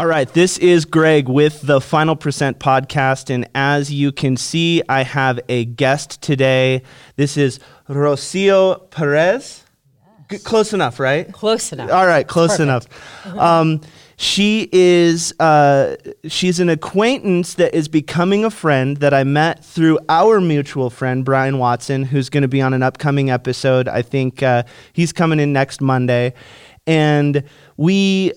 All right, this is Greg with the Final Percent podcast. And as you can see, I have a guest today. This is Rocio Perez. G- close enough, right? Close enough. All right, close Perfect. enough. Um, she is uh, she's an acquaintance that is becoming a friend that I met through our mutual friend Brian Watson, who's going to be on an upcoming episode. I think uh, he's coming in next Monday, and we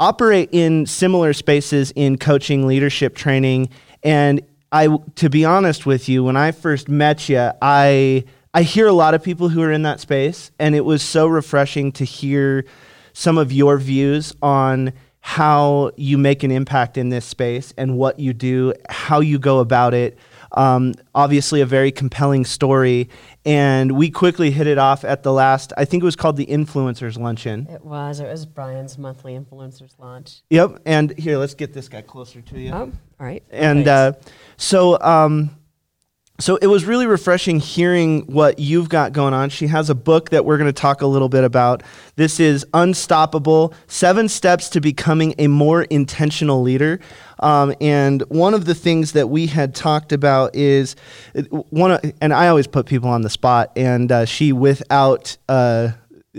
operate in similar spaces in coaching, leadership training, and I, to be honest with you, when I first met you, I I hear a lot of people who are in that space, and it was so refreshing to hear some of your views on how you make an impact in this space and what you do, how you go about it. Um, obviously, a very compelling story. And we quickly hit it off at the last, I think it was called the Influencers Luncheon. It was. It was Brian's monthly influencers launch. Yep. And here, let's get this guy closer to you. Oh, all right. And uh, so, um, so it was really refreshing hearing what you've got going on. She has a book that we're going to talk a little bit about. This is Unstoppable Seven Steps to Becoming a More Intentional Leader. Um, and one of the things that we had talked about is one, and I always put people on the spot, and uh, she, without uh,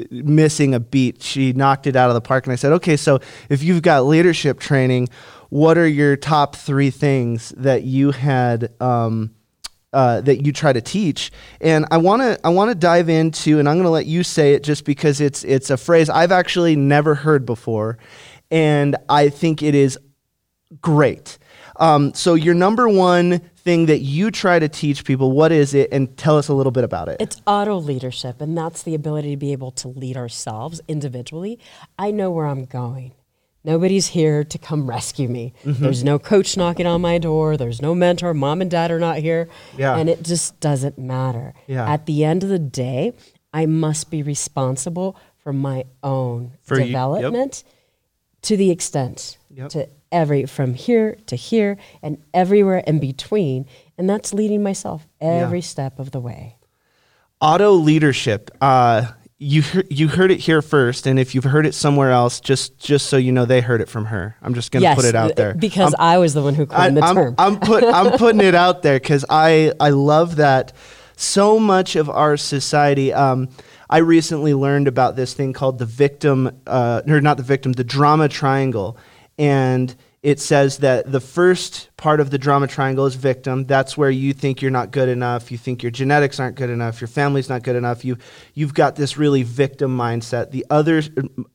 missing a beat, she knocked it out of the park. And I said, okay, so if you've got leadership training, what are your top three things that you had? Um, uh, that you try to teach. And I want to I want to dive into, and I'm going to let you say it just because it's it's a phrase I've actually never heard before, and I think it is great. Um, so your number one thing that you try to teach people, what is it, and tell us a little bit about it. It's auto leadership, and that's the ability to be able to lead ourselves individually. I know where I'm going. Nobody's here to come rescue me. Mm-hmm. There's no coach knocking on my door. There's no mentor. Mom and dad are not here. Yeah. And it just doesn't matter. Yeah. At the end of the day, I must be responsible for my own For you- yep. development to the extent Yep. to every from here to here and everywhere in between. And that's leading myself every step of the way. auto leadership. Uh, you he- you heard it here first, and if you've heard it somewhere else, just just so you know, they heard it from her. I'm just going to put it out there Because I'm- I was the one who coined the I'm, term. I'm put I'm putting it out there because I I love that so much of our society. Um, I recently learned about this thing called the victim, uh, or not the victim, the drama triangle, and it says that the first part of the drama triangle is victim. That's where you think you're not good enough. You think your genetics aren't good enough. Your family's not good enough. You you've got this really victim mindset. The other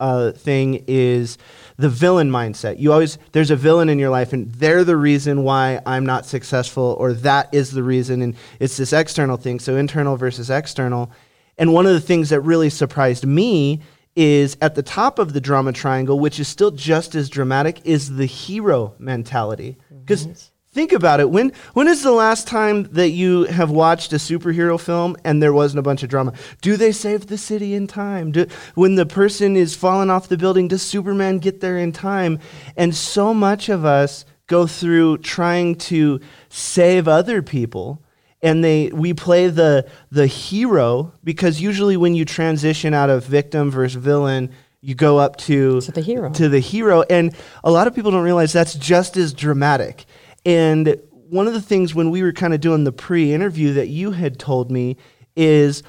uh, thing is the villain mindset. You always there's a villain in your life, and they're the reason why I'm not successful, or that is the reason. And it's this external thing. So internal versus external. And one of the things that really surprised me is at the top of the drama triangle, which is still just as dramatic, is the hero mentality. Because think about it. When when is the last time that you have watched a superhero film and there wasn't a bunch of drama? Do they save the city in time? Do, when the person is falling off the building, does Superman get there in time? And so much of us go through trying to save other people and they we play the the hero because usually when you transition out of victim versus villain you go up to To the hero. to the hero. And a lot of people don't realize that's just as dramatic. And one of the things when we were kind of doing the pre-interview that you had told me is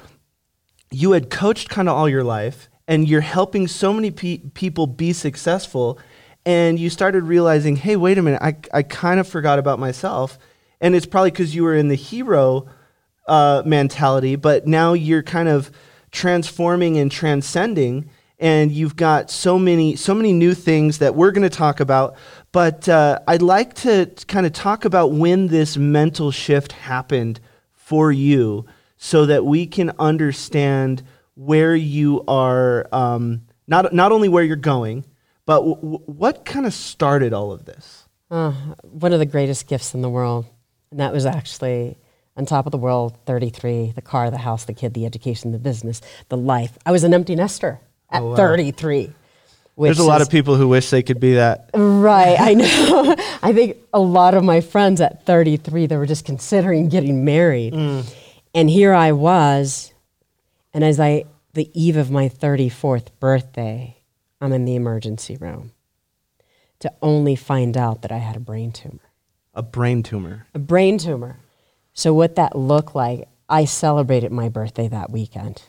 you had coached kind of all your life and you're helping so many pe- people be successful. And you started realizing hey wait a minute i, I kind of forgot about myself and it's probably because you were in the hero uh, mentality but now you're kind of transforming and transcending and you've got so many so many new things that we're going to talk about but uh, i'd like to kind of talk about when this mental shift happened for you so that we can understand where you are um, not, not only where you're going but w- what kind of started all of this Uh, one of the greatest gifts in the world. And that was actually on top of the world 33 the car, the house, the kid, the education, the business, the life. I was an empty nester at Oh, wow. 33. which there's a lot is- of people who wish they could be that Right, I know. I think a lot of my friends at 33, they were just considering getting married. Mm. And here I was, and as I, the eve of my 34th birthday, I'm in the emergency room. to only find out that I had a brain tumor. A brain tumor. A brain tumor. So what that looked like, I celebrated my birthday that weekend.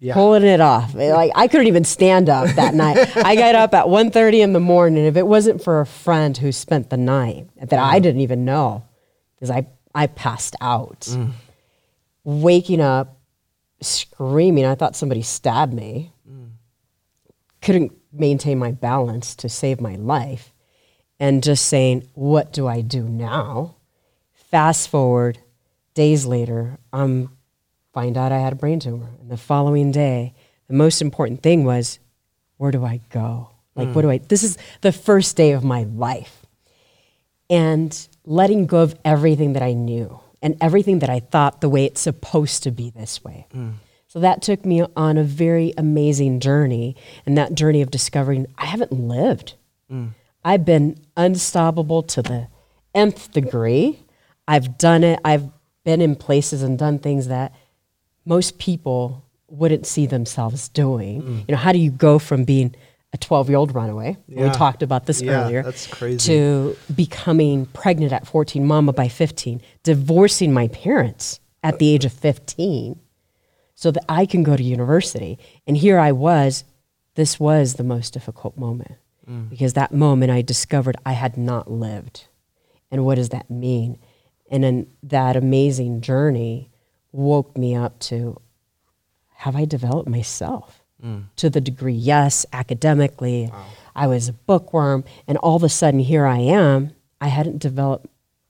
Yeah. Pulling it off. Like I couldn't even stand up that night. I got up at 1.30 in the morning. If it wasn't for a friend who spent the night that I mm. didn't even know, because I, I passed out. Mm. Waking up, screaming. I thought somebody stabbed me. Mm. Couldn't maintain my balance to save my life. And just saying, what do I do now? Fast forward, days later, I'm find out I had a brain tumor. And the following day, the most important thing was, where do I go? Like, what do hmm. I, this is the first day of my life. And letting go of everything that I knew and everything that I thought the way it's supposed to be this way. Hmm. So that took me on a very amazing journey. And that journey of discovering I haven't lived. Hmm. I've been unstoppable to the nth degree. I've done it. I've been in places and done things that most people wouldn't see themselves doing. Mm. You know, how do you go from being a 12 year old runaway? We talked about this Yeah, earlier. that's crazy. To becoming pregnant at 14, mama by 15, divorcing my parents at the age of 15 so that I can go to university. And here I was, this was the most difficult moment Mm. because that moment I discovered I had not lived. And what does that mean? And then that amazing journey woke me up to have I developed myself mm. to the degree? Yes, academically. I was a bookworm, and all of a sudden, here I am. I hadn't developed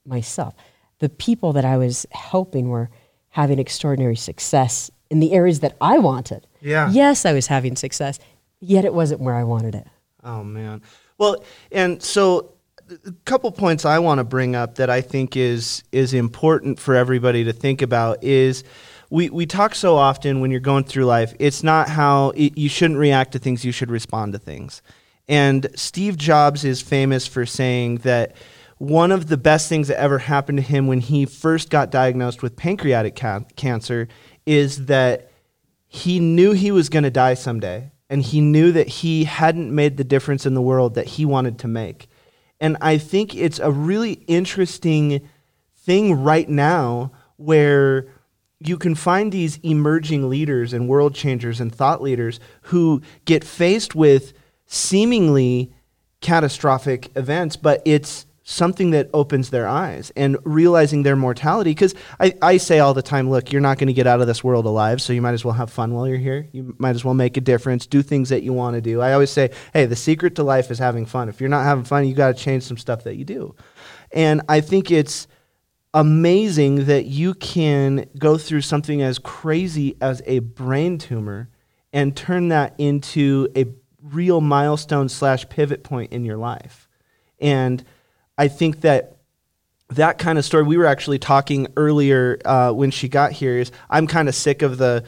myself. The people that I was helping were having extraordinary success in the areas that I wanted. Yeah. Yes, I was having success, yet it wasn't where I wanted it. Oh man. Well, and so a couple points I want to bring up that I think is is important for everybody to think about is we, we talk so often when you're going through life, it's not how it, you shouldn't react to things, you should respond to things. And Steve Jobs is famous for saying that one of the best things that ever happened to him when he first got diagnosed with pancreatic ca- cancer is that he knew he was going to die someday and he knew that he hadn't made the difference in the world that he wanted to make. And i think it's a really interesting thing right now where you can find these emerging leaders and world changers and thought leaders who get faced with seemingly catastrophic events but it's something that opens their eyes and realizing their mortality. Because I, I say all the time, look, you're not going to get out of this world alive, so you might as well have fun while you're here. You might as well make a difference, do things that you want to do. I always say, hey, the secret to life is having fun. If you're not having fun, you got to change some stuff that you do. And I think it's amazing that you can go through something as crazy as a brain tumor and turn that into a real milestone slash pivot point in your life. And I think that that kind of story, we were actually talking earlier uh, when she got here, is I'm kind of sick of the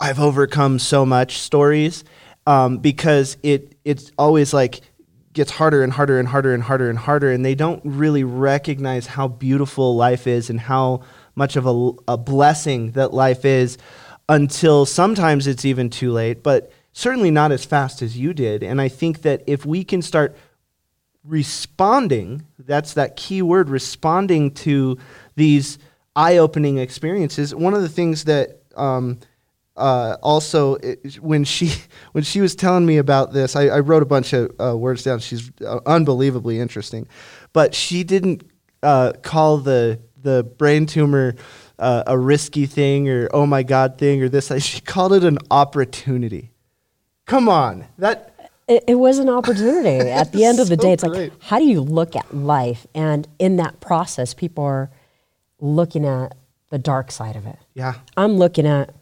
I've overcome so much stories um, because it it's always like gets harder and harder and harder and harder and harder, and they don't really recognize how beautiful life is and how much of a, a blessing that life is until sometimes it's even too late, but certainly not as fast as you did. And I think that if we can start responding that's that key word responding to these eye-opening experiences. One of the things that um, uh, also it, when she when she was telling me about this I, I wrote a bunch of uh, words down. She's uh, unbelievably interesting. But she didn't uh, call the the brain tumor uh, a risky thing or oh my god thing or this. She called it an opportunity. Come on. That It, it was an opportunity. At the end of the So day, it's great. like, how do you look at life? And in that process, people are looking at the dark side of it. yeah I'm looking at,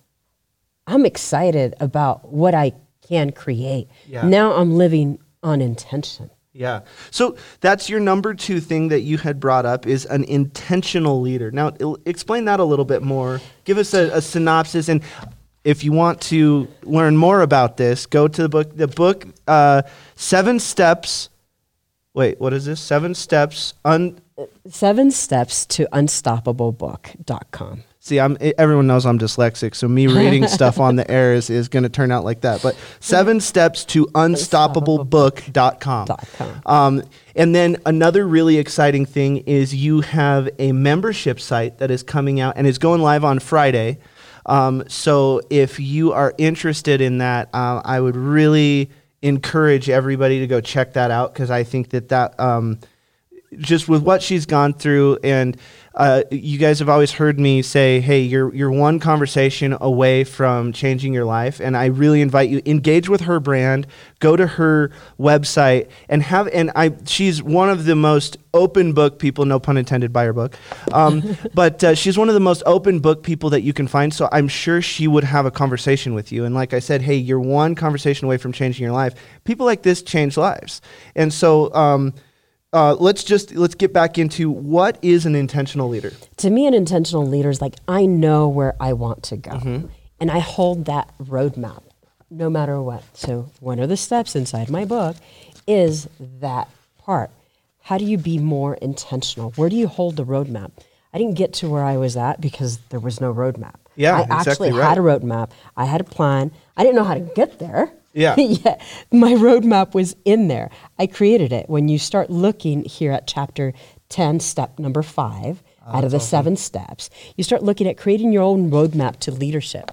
I'm excited about what I can create. Yeah. Now I'm living on intention. Yeah. So that's your number two thing that you had brought up is an intentional leader. Now, explain that a little bit more. Give us a, a synopsis. And if you want to learn more about this, go to the book. The book, uh, Seven Steps. Wait, what is this? Seven Steps. Un, Seven steps to unstoppablebook.com. See, I'm everyone knows I'm dyslexic, so me reading stuff on the air is, is going to turn out like that. But seven steps to unstoppablebook.com. Um, and then another really exciting thing is you have a membership site that is coming out and is going live on Friday. Um, so if you are interested in that, uh, I would really encourage everybody to go check that out because I think that that um, just with what she's gone through and uh, you guys have always heard me say hey you're you're one conversation away from changing your life and i really invite you engage with her brand go to her website and have and i she's one of the most open book people no pun intended by her book. Um, but uh, she's one of the most open book people that you can find so i'm sure she would have a conversation with you. And like i said hey you're one conversation away from changing your life. People like this change lives. And so um, uh, let's just let's get back into what is an intentional leader. To me, an intentional leader is like, I know where I want to go. Mm-hmm. And I hold that roadmap no matter what. So, one of the steps inside my book is that part. How do you be more intentional? Where do you hold the roadmap? I didn't get to where I was at because there was no roadmap. Yeah, I exactly actually right. had a roadmap. I had a plan. I didn't know how to get there. Yeah. yeah. My roadmap was in there. I created it. When you start looking here at chapter 10, step number five, ah, out of the seven steps, you start looking at creating your own roadmap to leadership.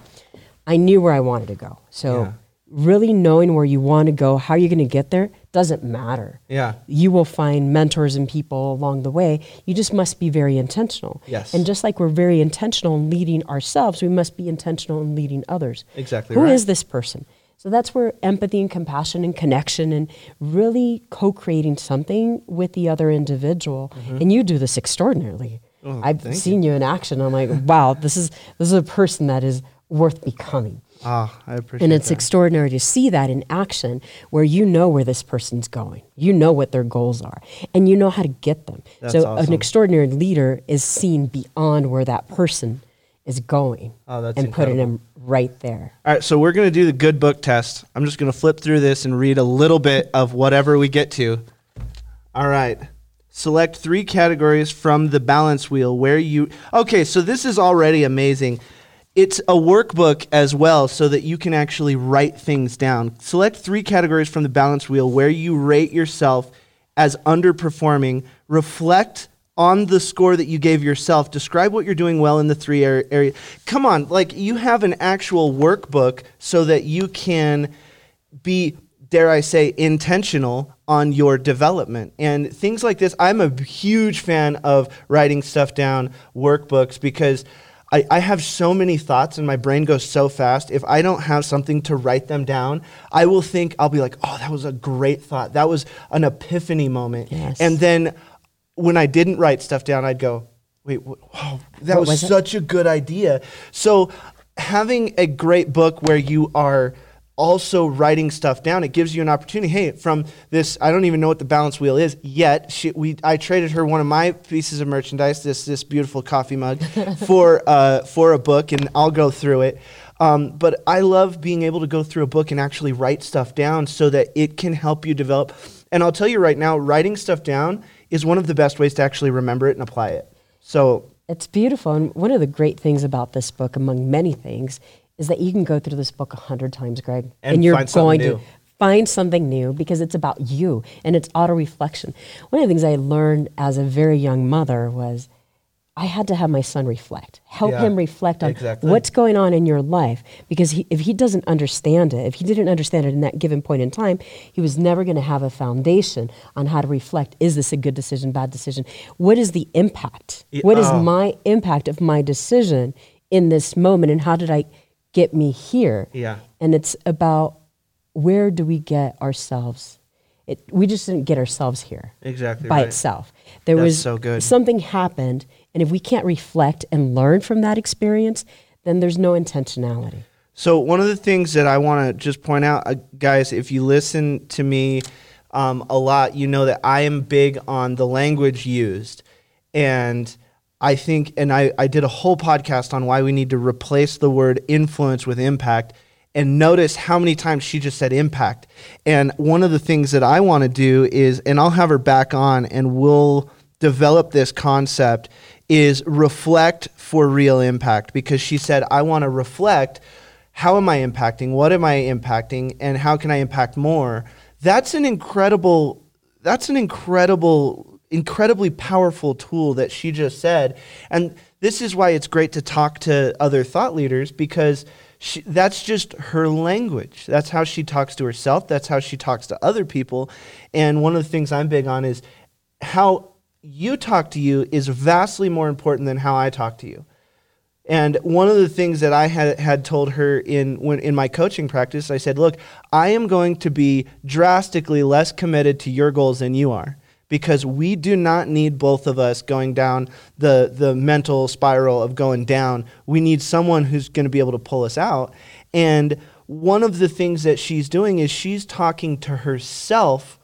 I knew where I wanted to go. So, Yeah. really knowing where you want to go, how you're going to get there, doesn't matter. Yeah. You will find mentors and people along the way. You just must be very intentional. Yes. And just like we're very intentional in leading ourselves, we must be intentional in leading others. Exactly Who is right. this person? So that's where empathy and compassion and connection and really co-creating something with the other individual. And you do this extraordinarily. Mm-hmm. Oh, I've seen you. in action. I'm like, wow, this is this is a person that is worth becoming. Ah, I appreciate And it's that. extraordinary to see that in action where you know where this person's going. You know what their goals are and you know how to get them. That's so awesome. an extraordinary leader is seen beyond where that person is going Oh, that's and putting incredible. them right there. All right, so we're going to do the good book test. I'm just going to flip through this and read a little bit of whatever we get to. All right. Select three categories from the balance wheel where you. Okay, so this is already amazing. It's a workbook as well, so that you can actually write things down. Select three categories from the balance wheel where you rate yourself as underperforming. Reflect on the score that you gave yourself. Describe what you're doing well in the three area. area. Come on, like you have an actual workbook so that you can be, dare I say, intentional on your development. And things like this, I'm a huge fan of writing stuff down, workbooks, because I, I have so many thoughts and my brain goes so fast. If I don't have something to write them down, I will think, I'll be like, oh, that was a great thought. That was an epiphany moment. Yes. And then when I didn't write stuff down, I'd go, wait, wh- wow, that was, was it? such a good idea. So having a great book where you are also writing stuff down, it gives you an opportunity. Hey, from this, I don't even know what the balance wheel is yet. She, we, I traded her one of my pieces of merchandise, this this beautiful coffee mug, for uh, for a book, and I'll go through it. Um, but I love being able to go through a book and actually write stuff down so that it can help you develop. And I'll tell you right now, writing stuff down is one of the best ways to actually remember it and apply it. So It's beautiful. And one of the great things about this book, among many things, is that you can go through this book a hundred times, Greg, And you're find going new. to find something new because it's about you and it's auto reflection. One of the things I learned as a very young mother was I had to have my son reflect, help Yeah, him reflect on exactly. what's going on in your life. Because he, if he doesn't understand it, if he didn't understand it in that given point in time, he was never going to have a foundation on how to reflect. Is this a good decision, bad decision? What is the impact? What is oh. my impact of my decision in this moment, and how did I get me here? Yeah. And it's about where do we get ourselves? It, we just didn't get ourselves here Exactly by right. itself. There That's was so good. something happened, and if we can't reflect and learn from that experience, then there's no intentionality. So one of the things that I want to just point out, uh, guys, if you listen to me um, a lot, you know that I am big on the language used, and I think, and I, I did a whole podcast on why we need to replace the word influence with impact. And notice how many times she just said impact. And one of the things that I want to do is, and I'll have her back on, and we'll develop this concept is reflect for real impact because she said, I want to reflect how am I impacting, what am I impacting, and how can I impact more. That's an incredible, that's an incredible, incredibly powerful tool that she just said. And this is why it's great to talk to other thought leaders because she, that's just her language. That's how she talks to herself. That's how she talks to other people. And one of the things I'm big on is how you talk to you is vastly more important than how I talk to you. And one of the things that I had, had told her in, when, in my coaching practice, I said, Look, I am going to be drastically less committed to your goals than you are because we do not need both of us going down the, the mental spiral of going down. We need someone who's going to be able to pull us out. And one of the things that she's doing is she's talking to herself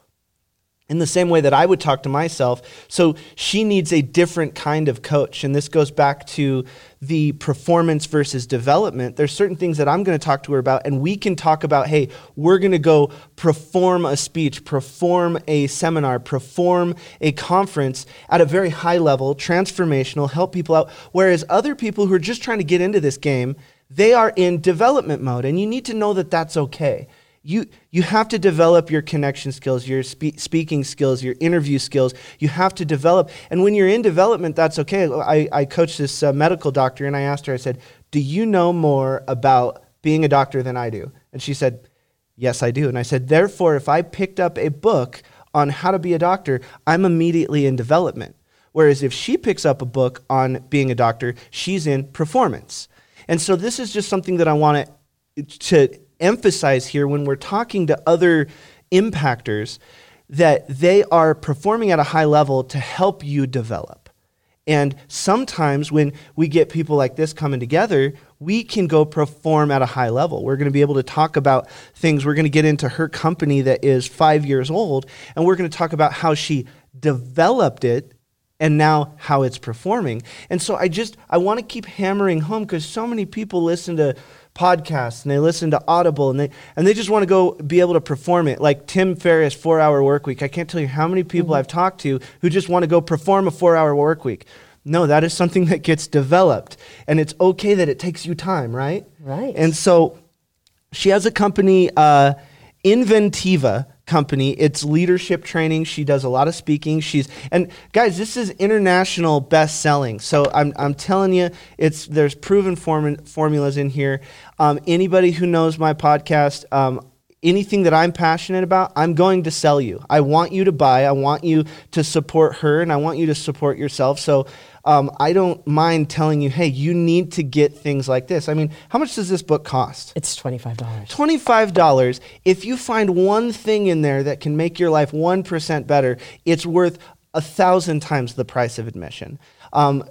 in the same way that I would talk to myself. So she needs a different kind of coach. And this goes back to the performance versus development. There's certain things that I'm going to talk to her about, and we can talk about hey, we're going to go perform a speech, perform a seminar, perform a conference at a very high level, transformational, help people out. Whereas other people who are just trying to get into this game, they are in development mode. And you need to know that that's okay you you have to develop your connection skills your spe- speaking skills your interview skills. You have to develop. And when you're in development that's okay. I, I coached this uh, medical doctor and i asked her i said do you know more about being a doctor than i do? And she said yes i do. And i said therefore if i picked up a book on how to be a doctor i'm immediately in development. Whereas if she picks up a book on being a doctor she's in performance. And so this is just something that i want to emphasize here when we're talking to other impactors that they are performing at a high level to help you develop. And sometimes when we get people like this coming together, we can go perform at a high level. We're going to be able to talk about things. We're going to get into her company that is five years old, and we're going to talk about how she developed it and now how it's performing. And so I just I want to keep hammering home because so many people listen to podcasts and they listen to Audible and they and they just want to go be able to perform it. Like Tim Ferriss, four hour work week. I can't tell you how many people mm-hmm. I've talked to who just want to go perform a four hour work week. No, that is something that gets developed. And it's okay that it takes you time, right? Right. And so she has a company, uh, Inventiva, company. It's leadership training. She does a lot of speaking. She's and guys, this is international best selling. So I'm I'm telling you, it's there's proven form, formulas in here. Um, anybody who knows my podcast. Um, anything that I'm passionate about, I'm going to sell you. I want you to buy. I want you to support her, and I want you to support yourself. So um, I don't mind telling you, hey, you need to get things like this. I mean, how much does this book cost? It's $25. $25. If you find one thing in there that can make your life 1% better, it's worth a thousand times the price of admission. Um,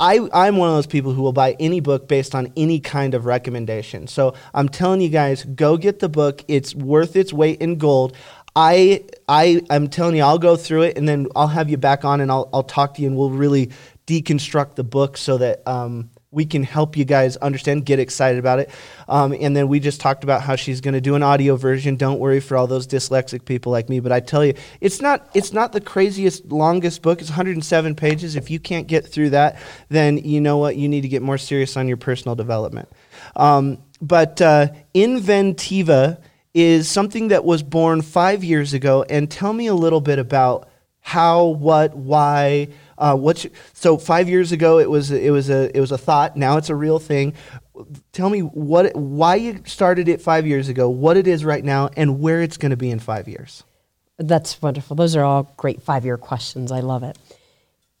I, I'm one of those people who will buy any book based on any kind of recommendation. So I'm telling you guys, go get the book. It's worth its weight in gold. I I I'm telling you, I'll go through it and then I'll have you back on and I'll I'll talk to you and we'll really deconstruct the book so that um, we can help you guys understand, get excited about it. Um, and then we just talked about how she's going to do an audio version. Don't worry for all those dyslexic people like me, but I tell you, it's not it's not the craziest longest book. It's 107 pages. If you can't get through that, then you know what you need to get more serious on your personal development. Um, but uh, Inventiva is something that was born five years ago. And tell me a little bit about how, what, why. Uh, so five years ago it was it was a it was a thought. Now it's a real thing. Tell me what why you started it five years ago, what it is right now, and where it's going to be in five years. That's wonderful. Those are all great five year questions. I love it.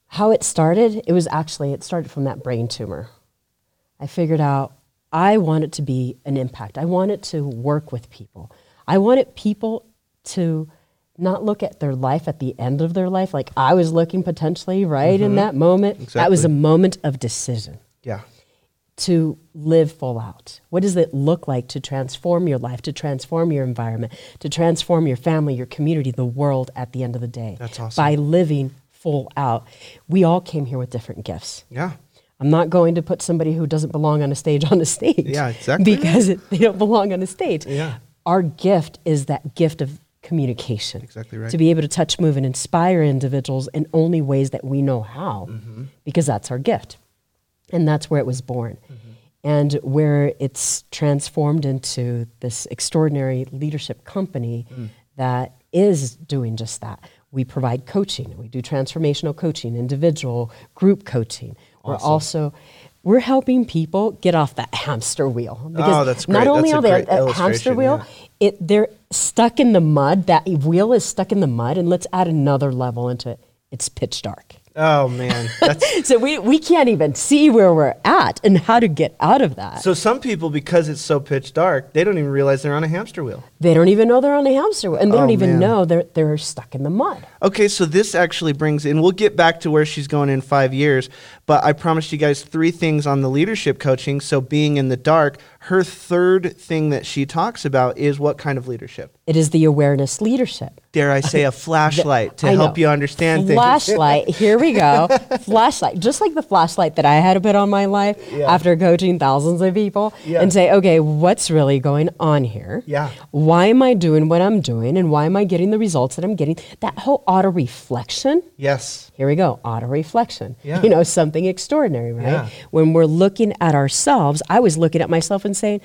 How it started, it was actually it started from that brain tumor. I figured out I want it to be an impact. I want it to work with people. I wanted people to not look at their life at the end of their life like I was looking potentially right mm-hmm. in that moment. Exactly. That was a moment of decision. Yeah. To live full out. What does it look like to transform your life, to transform your environment, to transform your family, your community, the world at the end of the day? That's awesome. By living full out. We all came here with different gifts. Yeah. I'm not going to put somebody who doesn't belong on a stage on a stage. Yeah, exactly. Because it, they don't belong on a stage. Yeah. Our gift is that gift of communication. Exactly right. To be able to touch, move, and inspire individuals in only ways that we know how, Mm-hmm. because that's our gift. And that's where it was born. Mm-hmm. And where it's transformed into this extraordinary leadership company Mm. that is doing just that. We provide coaching. We do transformational coaching, individual, group coaching. We're also we're helping people get off that hamster wheel. Oh, that's Not only That's are they great a hamster wheel, yeah. it they're stuck in the mud. That wheel is stuck in the mud, and let's add another level into it. It's pitch dark. Oh man, that's So we, we can't even see where we're at and how to get out of that. so. Some people, because it's so pitch dark, they don't even realize they're on a hamster wheel. they don't even know they're on a hamster wheel, and they Oh, don't even man. know they're they're stuck in the mud. Okay, so this actually brings in, we'll get back to where she's going in five years, but I promised you guys three things on the leadership coaching. So, being in the dark, her third thing that she talks about is what kind of leadership? It is the awareness leadership. Dare I say, a flashlight to I help know. you understand things. Flashlight. Here we go. flashlight. Just like the flashlight that I had to put on my life Yeah. after coaching thousands of people Yeah. and say, okay, what's really going on here? Yeah. Why am I doing what I'm doing and why am I getting the results that I'm getting? That whole auto reflection. Yes. Here we go, auto reflection. Yeah. You know, something extraordinary, right? Yeah. When we're looking at ourselves, I was looking at myself and saying,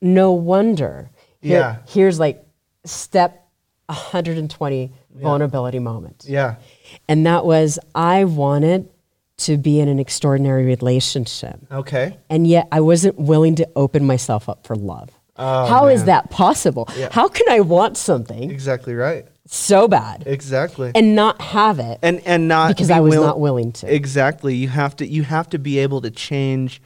no wonder. Here- Yeah. Here's like step 120 vulnerability moment. Yeah. And that was I wanted to be in an extraordinary relationship. Okay. And yet I wasn't willing to open myself up for love. Oh, How is man. that possible? Yeah. How can I want something Exactly right. so bad Exactly. and not have it and and not because be I was will- not willing to? Exactly. You have to you have to be able to change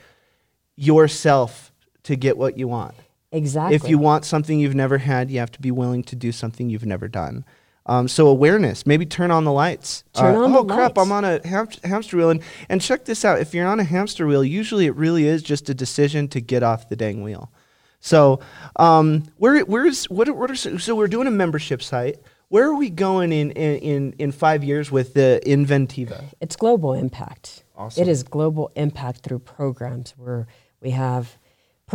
yourself to get what you want. exactly. If you want something you've never had, you have to be willing to do something you've never done. Um, so awareness, maybe turn on the lights. Turn Uh, on oh the crap, lights. I'm on a ham- hamster wheel, and and check this out. If you're on a hamster wheel, usually it really is just a decision to get off the dang wheel. So um, where where's what are, what are so we're doing a membership site. Where are we going in in in, in five years with the Inventiva? It's global impact. Awesome. It is global impact through programs where we have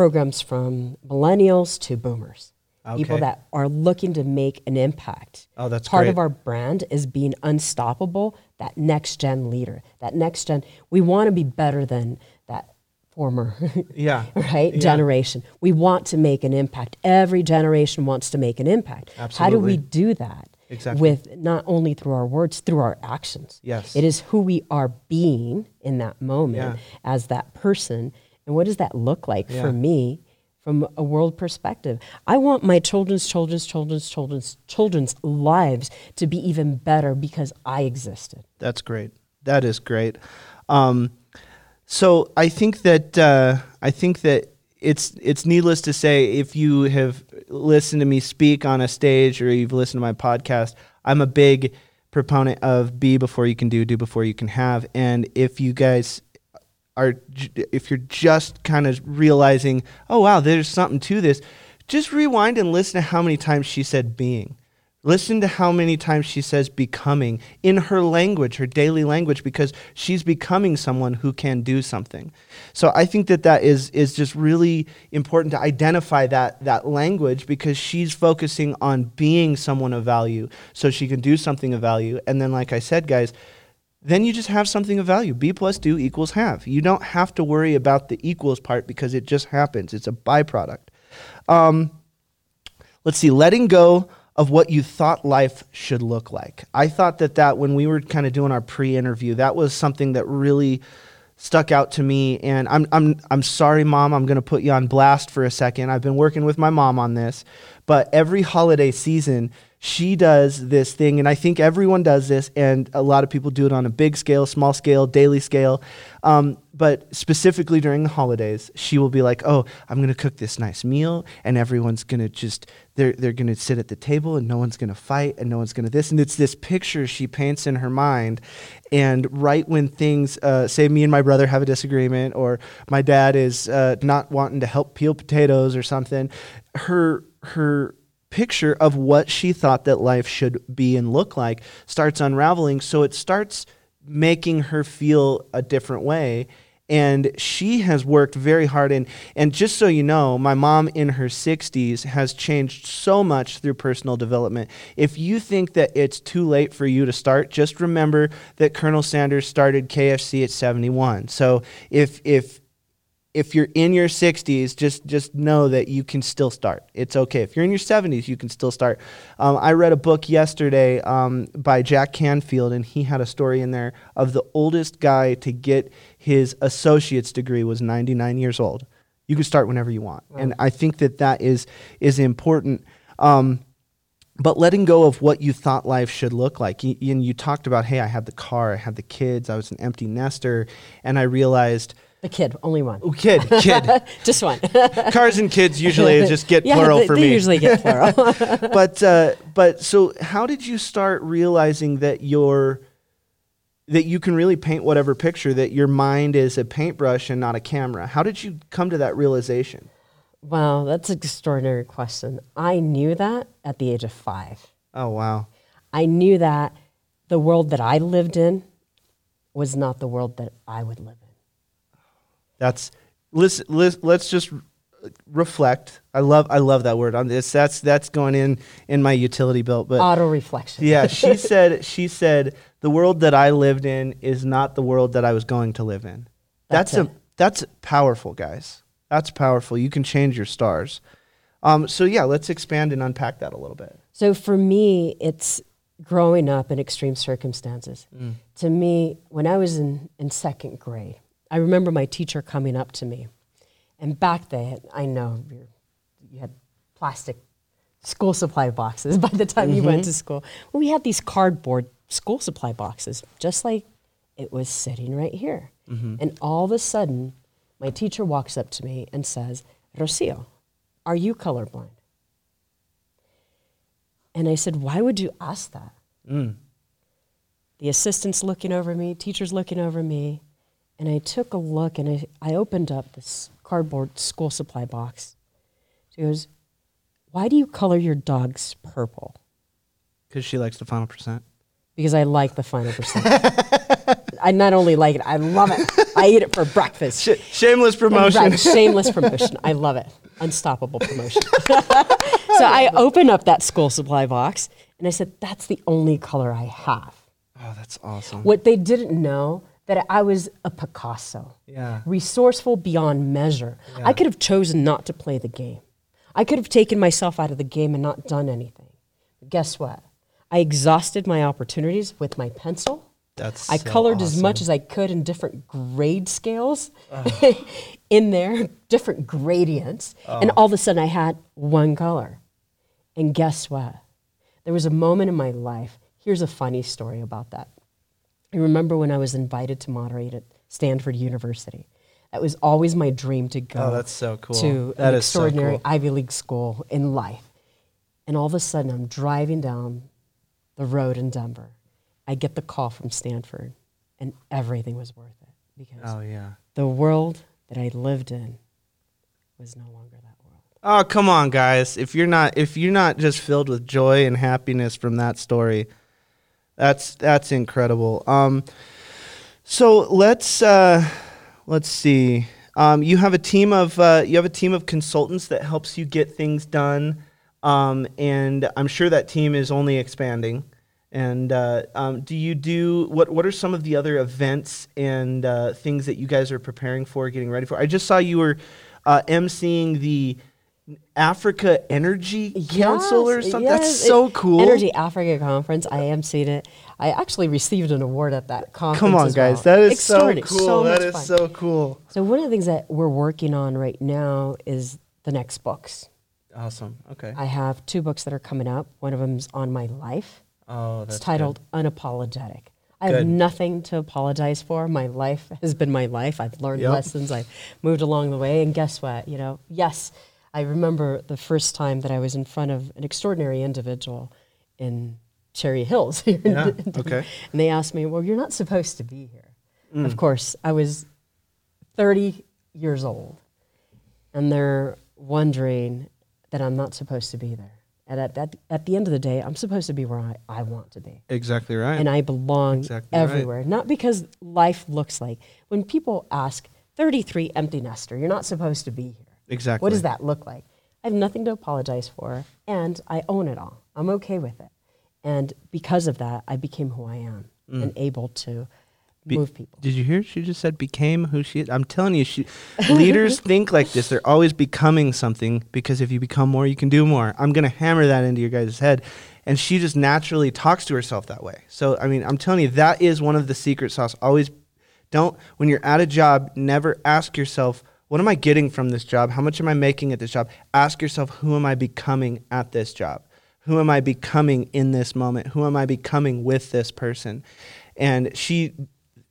programs from millennials to boomers. People that are looking to make an impact. Oh, that's Part great. of our brand is being unstoppable, that next gen leader. That next gen, we want to be better than that former Yeah. right Yeah. generation. We want to make an impact. Every generation wants to make an impact. Absolutely. How do we do that? Exactly. With not only through our words, through our actions. Yes. It is who we are being in that moment Yeah. as that person. And what does that look like Yeah. for me from a world perspective? I want my children's, children's, children's, children's, children's lives to be even better because I existed. That's great. That is great. Um, so I think that uh, I think that it's it's needless to say if you have listened to me speak on a stage or you've listened to my podcast, I'm a big proponent of be before you can do, do before you can have. And if you guys are if you're just kind of realizing, oh wow, there's something to this, just rewind and listen to how many times she said being. Listen to how many times she says becoming in her language, her daily language, because she's becoming someone who can do something. So I think that that is, is just really important to identify that, that language because she's focusing on being someone of value so she can do something of value. And then, like I said, guys, then you just have something of value. B plus do equals have. You don't have to worry about the equals part because it just happens. It's a byproduct. Um, let's see, letting go of what you thought life should look like. I thought that that when we were kind of doing our pre-interview, that was something that really stuck out to me. And I'm I'm I'm sorry, mom. I'm going to put you on blast for a second. I've been working with my mom on this, but every holiday season. She does this thing, and I think everyone does this, and a lot of people do it on a big scale, small scale, daily scale. Um, but specifically during the holidays, she will be like, "Oh, I'm to cook this nice meal, and everyone's to just they're they're to sit at the table, and no one's to fight, and no one's to this." And it's this picture she paints in her mind. And right when things, uh, say, me and my brother have a disagreement, or my dad is uh, not wanting to help peel potatoes or something, her her picture of what she thought that life should be and look like starts unraveling. So it starts making her feel a different way. and she has worked very hard and and just so you know my mom in her 60s has changed so much through personal development if you think that it's too late for you to start just remember that colonel sanders started kfc at 71 so if if if you're in your 60s, just just know that you can still start. It's okay. If you're in your 70s, you can still start. Um, I read a book yesterday um, by Jack Canfield, and he had a story in there of the oldest guy to get his associate's degree was 99 years old. You can start whenever you want, and I think that that is is important. Um, but letting go of what you thought life should look like. And you talked about, hey, I had the car, I had the kids, I was an empty nester, and I realized The kid, only one. Oh, kid, kid. Just one. Cars and kids usually just get yeah, plural they, for they me. usually get plural. but uh, but so how did you start realizing that your that you can really paint whatever picture that your mind is a paintbrush and not a camera? How did you come to that realization? wow, that's an extraordinary question. I knew that at the age of five. Oh wow. I knew that the world that I lived in was not the world that I would live in. That's lis- let's just reflect. I love I love that word. On this that's that's going in in my utility belt but Auto reflection. yeah, she said she said the world that I lived in is not the world that I was going to live in. That's, That's a that's powerful, guys. That's powerful. You can change your stars. Um, so yeah, let's expand and unpack that a little bit. So for me, it's growing up in extreme circumstances. To me, when I was in, in second grade, I remember my teacher coming up to me. And back then, I know you're, you had plastic school supply boxes by the time you went to mm-hmm. school. Well, we had these cardboard school supply boxes, just like it was sitting right here. Mm-hmm. And all of a sudden, my teacher walks up to me and says, Rocio, are you colorblind? And I said, Why would you ask that? Mm. The assistant's looking over me, teacher's looking over me. And I took a look and I, I opened up this cardboard school supply box. She goes, Why do you color your dogs purple? Because she likes the final percent. Because I like the final percent. I not only like it, I love it. I eat it for breakfast. Sh- shameless promotion. Right, shameless promotion. I love it. Unstoppable promotion. so I opened up that school supply box and I said, that's the only color I have. Oh, that's awesome. What they didn't know that I was a Picasso. Yeah. Resourceful beyond measure. I could have chosen not to play the game. I could have taken myself out of the game and not done anything. But guess what? I exhausted my opportunities with my pencil. That's I so colored as much as I could in different grade scales in there, different gradients. And all of a sudden I had one color. And guess what? There was a moment in my life. Here's a funny story about that. I remember when I was invited to moderate at Stanford University. That was always my dream to go Oh, that's so cool. to That an is so extraordinary cool. Ivy League school in life. And all of a sudden, I'm driving down the road in Denver. I get the call from Stanford, and everything was worth it because Oh yeah. the world that I lived in was no longer that world. Oh, come on, guys. If you're not if you're not just filled with joy and happiness from that story, that's that's incredible. Um so let's uh let's see. Um, you have a team of uh, you have a team of consultants that helps you get things done, um, and I'm sure that team is only expanding. And uh, um, do you do what? What are some of the other events and uh, things that you guys are preparing for, getting ready for? I just saw you were uh, emceeing the Africa Energy Council or something. yes, That's so cool. Energy Africa conference. I emceed it. I actually received an award at that conference. Come on, guys. well. That is so cool. So that is fun. so cool. So one of the things that we're working on right now is the next books. Awesome. Okay. I have two books that are coming up. One of them's on my life. Oh, that's It's titled Unapologetic. I Good. have nothing to apologize for. My life has been my life. I've learned Yep. lessons. I've moved along the way. And guess what? You know, yes, I remember the first time that I was in front of an extraordinary individual in Cherry Hills. here Yeah, okay. And they asked me, Well, you're not supposed to be here. Mm. Of course, I was 30 years old. And they're wondering that I'm not supposed to be there. And at, at, at the end of the day, I'm supposed to be where I, I want to be Exactly right. and I belong Exactly right. everywhere. Not because life looks like when people ask, 33 empty nester. You're not supposed to be here. Exactly. What does that look like? I have nothing to apologize for, and I own it all. I'm okay with it. And because of that, I became who I am mm. and able to Be- move people. Did you hear? She just said became who she is. I'm telling you, she leaders think like this. They're always becoming something because if you become more, you can do more. I'm gonna hammer that into your guys' head. And she just naturally talks to herself that way. So I mean, I'm telling you, that is one of the secret sauce. Always don't when you're at a job, never ask yourself, what am I getting from this job? How much am I making at this job? Ask yourself, who am I becoming at this job? Who am I becoming in this moment? Who am I becoming with this person? And she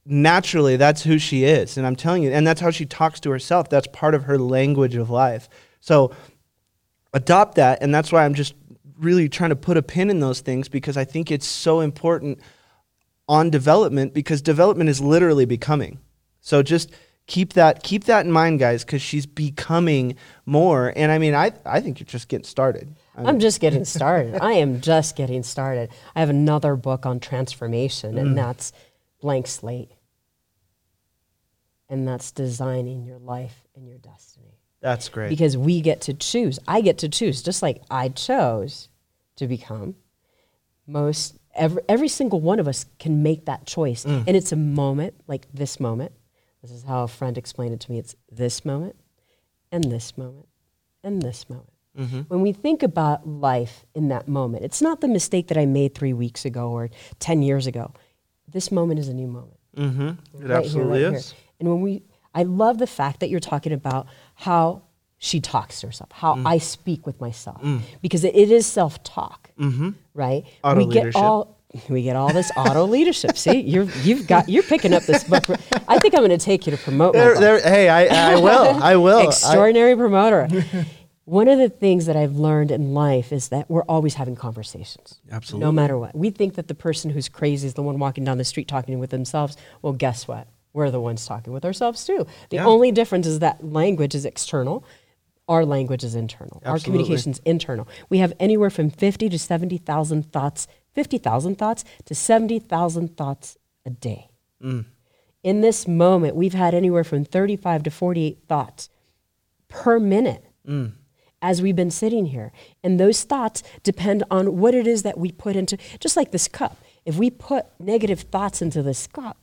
naturally that's who she is and i'm telling you and that's how she talks to herself that's part of her language of life so adopt that and that's why i'm just really trying to put a pin in those things because i think it's so important on development because development is literally becoming so just keep that keep that in mind guys because she's becoming more and i mean i i think you're just getting started I mean, I'm just getting started. I am just getting started. I have another book on transformation, Mm. and that's Blank Slate. And that's designing your life and your destiny. that's great Because we get to choose. I get to choose, just like I chose to become. Most every every single one of us can make that choice. Mm. And it's a moment, like this moment. This is how a friend explained it to me. It's this moment and this moment and this moment. Mm-hmm. When we think about life in that moment, it's not the mistake that I made three weeks ago or 10 years ago. This moment is a new moment. mm-hmm. it right here, absolutely right is here. And when we, I love the fact that you're talking about how she talks to herself, how Mm. I speak with myself, because it, it is self-talk, right? Auto we get all we get all this auto leadership. See, you're you've got you're picking up this book. I think I'm going to take you to promote my There- there- hey i, I will i will I- Extraordinary promoter. One of the things that I've learned in life is that we're always having conversations. Absolutely. No matter what. We think that the person who's crazy is the one walking down the street talking with themselves. Well, guess what? We're the ones talking with ourselves too. The Yeah. only difference is that language is external. Our language is internal. Our Absolutely. communication is internal. We have anywhere from 50 to 70,000 thoughts, 50,000 thoughts to 70,000 thoughts a day. Mm. In this moment, we've had anywhere from 35 to 48 thoughts per minute mm. as we've been sitting here. And those thoughts depend on what it is that we put into, just like this cup. If we put negative thoughts into this cup,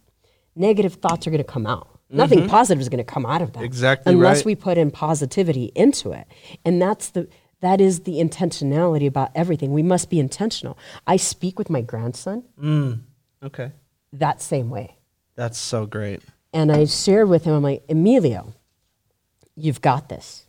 negative thoughts are going to come out. Mm-hmm. Nothing positive is going to come out of that. Exactly Unless right. we put in positivity into it. And that's the, that is the intentionality about everything. We must be intentional. I speak with my grandson mm, okay that same way. that's so great And I shared with him, I'm like, Emilio, you've got this.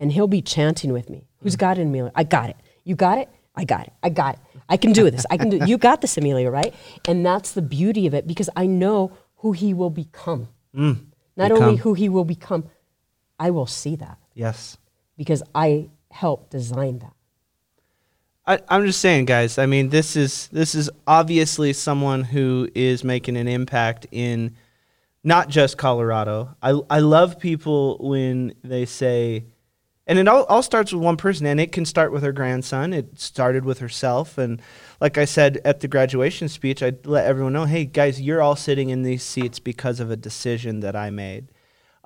And he'll be chanting with me. Who's mm. got it, Emilio? I got it. You got it? I got it. I got it. I can do this. I can do it. You got this, Emilio, right? And that's the beauty of it because I know who he will become. Mm. Not only who he will become, I will see that yes because I helped design that. I, I'm just saying, guys. I mean, this is this is obviously someone who is making an impact in not just Colorado. I I love people when they say, and it all, all starts with one person, and it can start with her grandson. It started with herself, and like I said at the graduation speech, I let everyone know, hey guys, you're all sitting in these seats because of a decision that I made.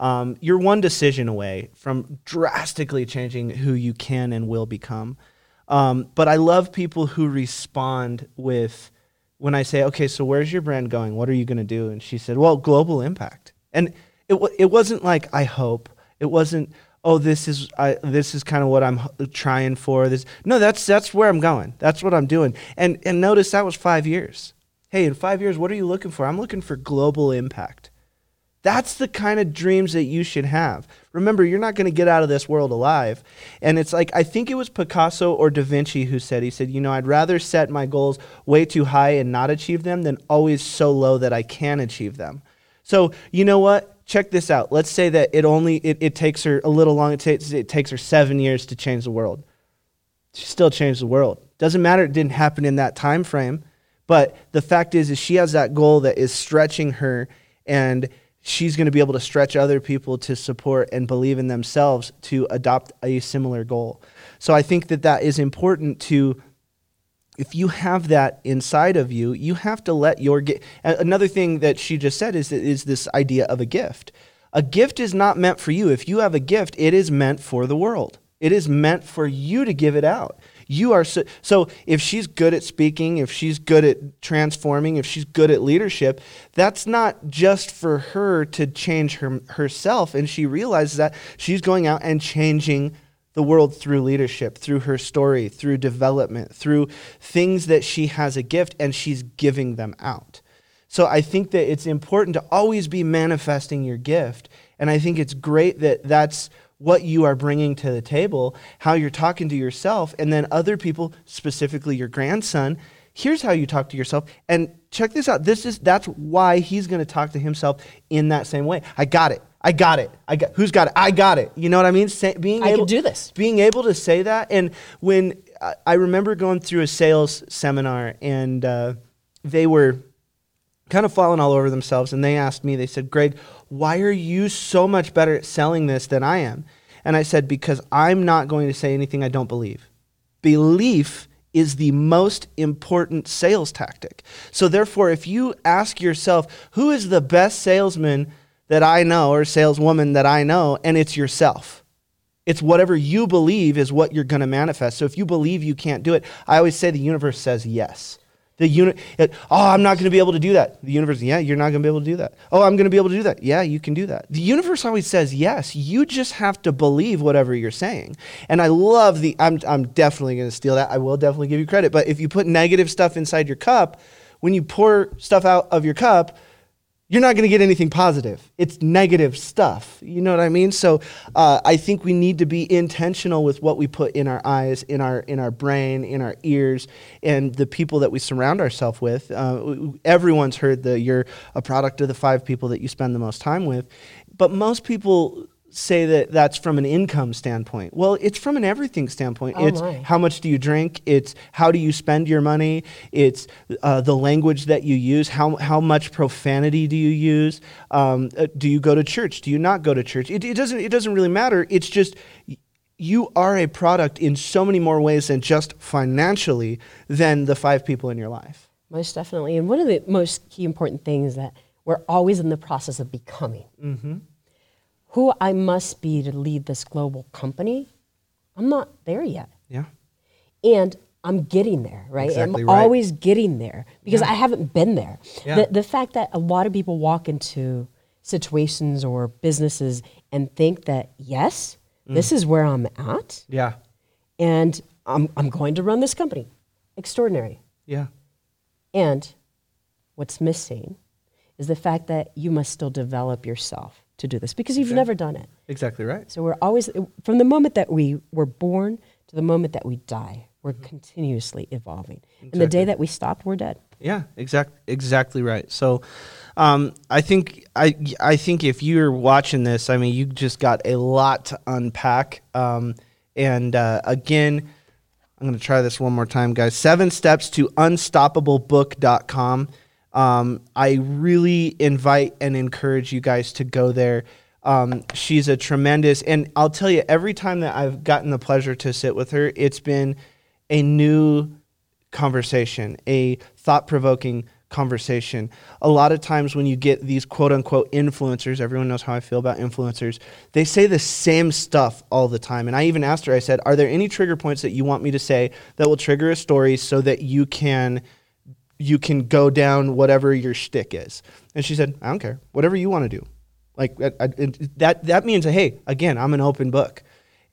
Um, you're one decision away from drastically changing who you can and will become. Um, but I love people who respond with when I say, okay, so where's your brand going? What are you going to do? And she said, well, global impact. And it, wa- it wasn't like, I hope. It wasn't, oh, this is, I, this is kind of what I'm trying for. This, no, that's, that's where I'm going. That's what I'm doing. And, and notice that was five years. Hey, in five years, what are you looking for? I'm looking for global impact. That's the kind of dreams that you should have. Remember, you're not going to get out of this world alive. And it's like, I think it was Picasso or Da Vinci who said, he said, you know, I'd rather set my goals way too high and not achieve them than always so low that I can achieve them. So, you know what? Check this out. Let's say that it only, it, it takes her a little long, it takes, it takes her seven years to change the world. She still changed the world. Doesn't matter it didn't happen in that time frame, but the fact is is she has that goal that is stretching her and she's going to be able to stretch other people to support and believe in themselves to adopt a similar goal. So I think that that is important to if you have that inside of you, you have to let your gift. Another thing that she just said is is this idea of a gift. A gift is not meant for you. If you have a gift, it is meant for the world. It is meant for you to give it out. You are so, so if she's good at speaking, if she's good at transforming, if she's good at leadership, that's not just for her to change her, herself. And she realizes that she's going out and changing the world through leadership, through her story, through development, through things that she has a gift and she's giving them out. So I think that it's important to always be manifesting your gift. And I think it's great that that's what you are bringing to the table, how you're talking to yourself, and then other people, specifically your grandson, here's how you talk to yourself. And check this out. This is that's why he's going to talk to himself in that same way. I got it. I got it. I got who's got it. I got it. You know what I mean? Say, being I able can do this. Being able to say that, and when I, I remember going through a sales seminar, and uh, they were kind of falling all over themselves, and they asked me. They said, "Greg, why are you so much better at selling this than I am?" And I said, "Because I'm not going to say anything I don't believe. Belief." Is the most important sales tactic. So, therefore, if you ask yourself, who is the best salesman that I know or saleswoman that I know, and it's yourself. It's whatever you believe is what you're going to manifest. So if you believe you can't do it, I always say the universe says yes. The uni- oh, I'm not going to be able to do that. The universe, yeah, you're not going to be able to do that. Oh, I'm going to be able to do that. Yeah, you can do that. The universe always says yes. You just have to believe whatever you're saying. And I love the, I'm, I'm definitely going to steal that. I will definitely give you credit. But if you put negative stuff inside your cup, when you pour stuff out of your cup, you're not going to get anything positive. It's negative stuff. You know what I mean? So uh, I think we need to be intentional with what we put in our eyes, in our in our brain, in our ears, and the people that we surround ourselves with. Uh, everyone's heard that you're a product of the five people that you spend the most time with, but most people say that that's from an income standpoint. Well, it's from an everything standpoint. Oh it's my. how much do you drink? It's how do you spend your money? It's uh, the language that you use. How, how much profanity do you use? Um, uh, do you go to church? Do you not go to church? It, it, doesn't, it doesn't really matter. It's just you are a product in so many more ways than just financially than the five people in your life. Most definitely. And one of the most key important things that we're always in the process of becoming. Mm-hmm. Who I must be to lead this global company, I'm not there yet. Yeah. And I'm getting there, right? Exactly I'm right. always getting there because I haven't been there. Yeah. The, the fact that a lot of people walk into situations or businesses and think that, yes, Mm. this is where I'm at Yeah. and I'm, I'm going to run this company. Extraordinary. Yeah. And what's missing is the fact that you must still develop yourself to do this because you've never done it. Exactly right. So we're always, from the moment that we were born to the moment that we die, we're continuously evolving. And the day that we stopped, we're dead. Yeah, exact, exactly right. So, um, I think I I think if you're watching this, I mean, you just got a lot to unpack. Um, and uh, again, I'm going to try this one more time, guys. Seven steps to unstoppablebook.com. Um, I really invite and encourage you guys to go there. Um, she's a tremendous, and I'll tell you, every time that I've gotten the pleasure to sit with her, it's been a new conversation, a thought provoking conversation. A lot of times when you get these quote unquote influencers, everyone knows how I feel about influencers, they say the same stuff all the time. And I even asked her, I said, Are there any trigger points that you want me to say that will trigger a story so that you can you can go down whatever your shtick is? And she said, I don't care. Whatever you want to do. Like I, I, that that means hey, again, I'm an open book.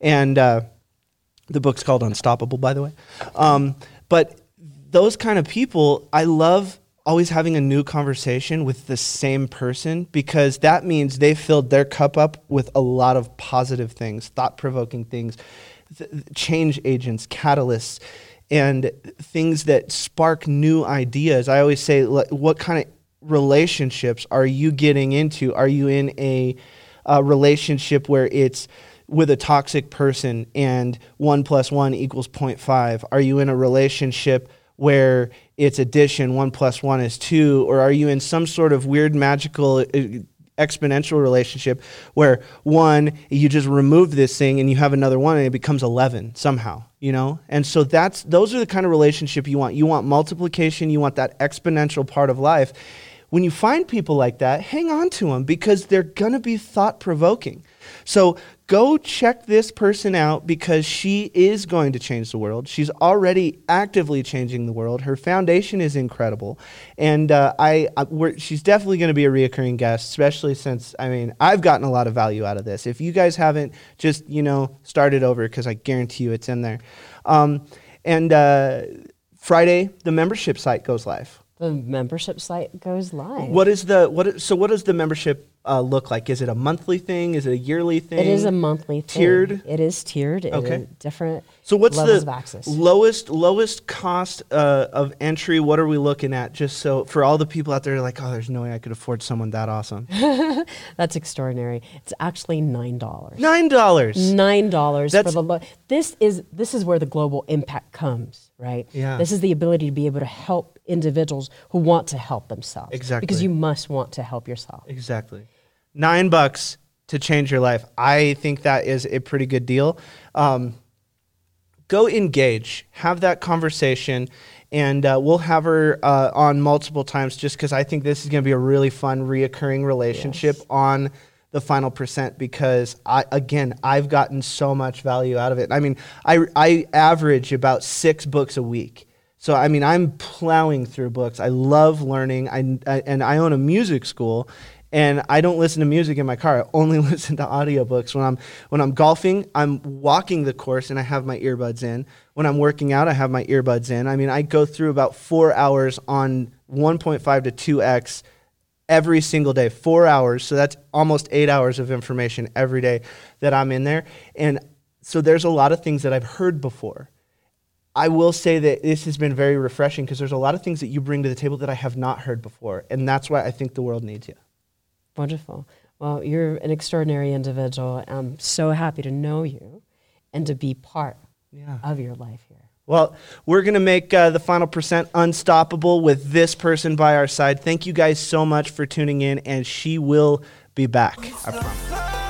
And uh, the book's called Unstoppable, by the way. Um, but those kind of people, I love always having a new conversation with the same person because that means they filled their cup up with a lot of positive things, thought provoking things, th- th- change agents, catalysts, and things that spark new ideas. I always say, what kind of relationships are you getting into? Are you in a, a relationship where it's with a toxic person and one plus one equals 0.5? Are you in a relationship where it's addition, one plus one is two? Or are you in some sort of weird magical uh, exponential relationship where one, you just remove this thing and you have another one and it becomes 11 somehow, you know? And so that's, those are the kind of relationship you want. You want multiplication, you want that exponential part of life. when you find people like that, hang on to them because they're going to be thought provoking. So go check this person out because she is going to change the world. She's already actively changing the world. Her foundation is incredible. And uh, I, I she's definitely going to be a reoccurring guest, especially since, I mean, I've gotten a lot of value out of this. If you guys haven't, just, you know, start it over because I guarantee you it's in there. Um, and uh, Friday, the membership site goes live. The membership site goes live. What is the what? so what is the membership uh, look like? Is it a monthly thing? Is it a yearly thing? It is a monthly thing. Tiered. It is tiered. It okay. Is different. So what's the lowest lowest cost uh, of entry? What are we looking at? Just so for all the people out there, like, oh, there's no way I could afford someone that awesome. That's extraordinary. It's actually nine dollars. Nine dollars. Nine dollars for the. Lo- this is this is where the global impact comes, right? Yeah. This is the ability to be able to help individuals who want to help themselves. Exactly. Because you must want to help yourself. Exactly. Nine bucks to change your life. I think that is a pretty good deal. Um, go engage, have that conversation, and uh, we'll have her uh, on multiple times just because I think this is going to be a really fun, reoccurring relationship yes. on the final percent because I again I've gotten so much value out of it. I mean, I I average about six books a week. So I mean, I'm plowing through books. I love learning. I, I and I own a music school, and I don't listen to music in my car. I only listen to audiobooks. When I'm when I'm golfing, I'm walking the course and I have my earbuds in. When I'm working out, I have my earbuds in. I mean, I go through about 4 hours on 1.5 to 2x every single day. 4 hours, so that's almost 8 hours of information every day that I'm in there. And so there's a lot of things that I've heard before. I will say that this has been very refreshing because there's a lot of things that you bring to the table that I have not heard before, and that's why I think the world needs you. Wonderful. Well, you're an extraordinary individual. I'm so happy to know you and to be part yeah. of your life here. Well, we're going to make uh, the final percent unstoppable with this person by our side. Thank you guys so much for tuning in, and she will be back. I promise.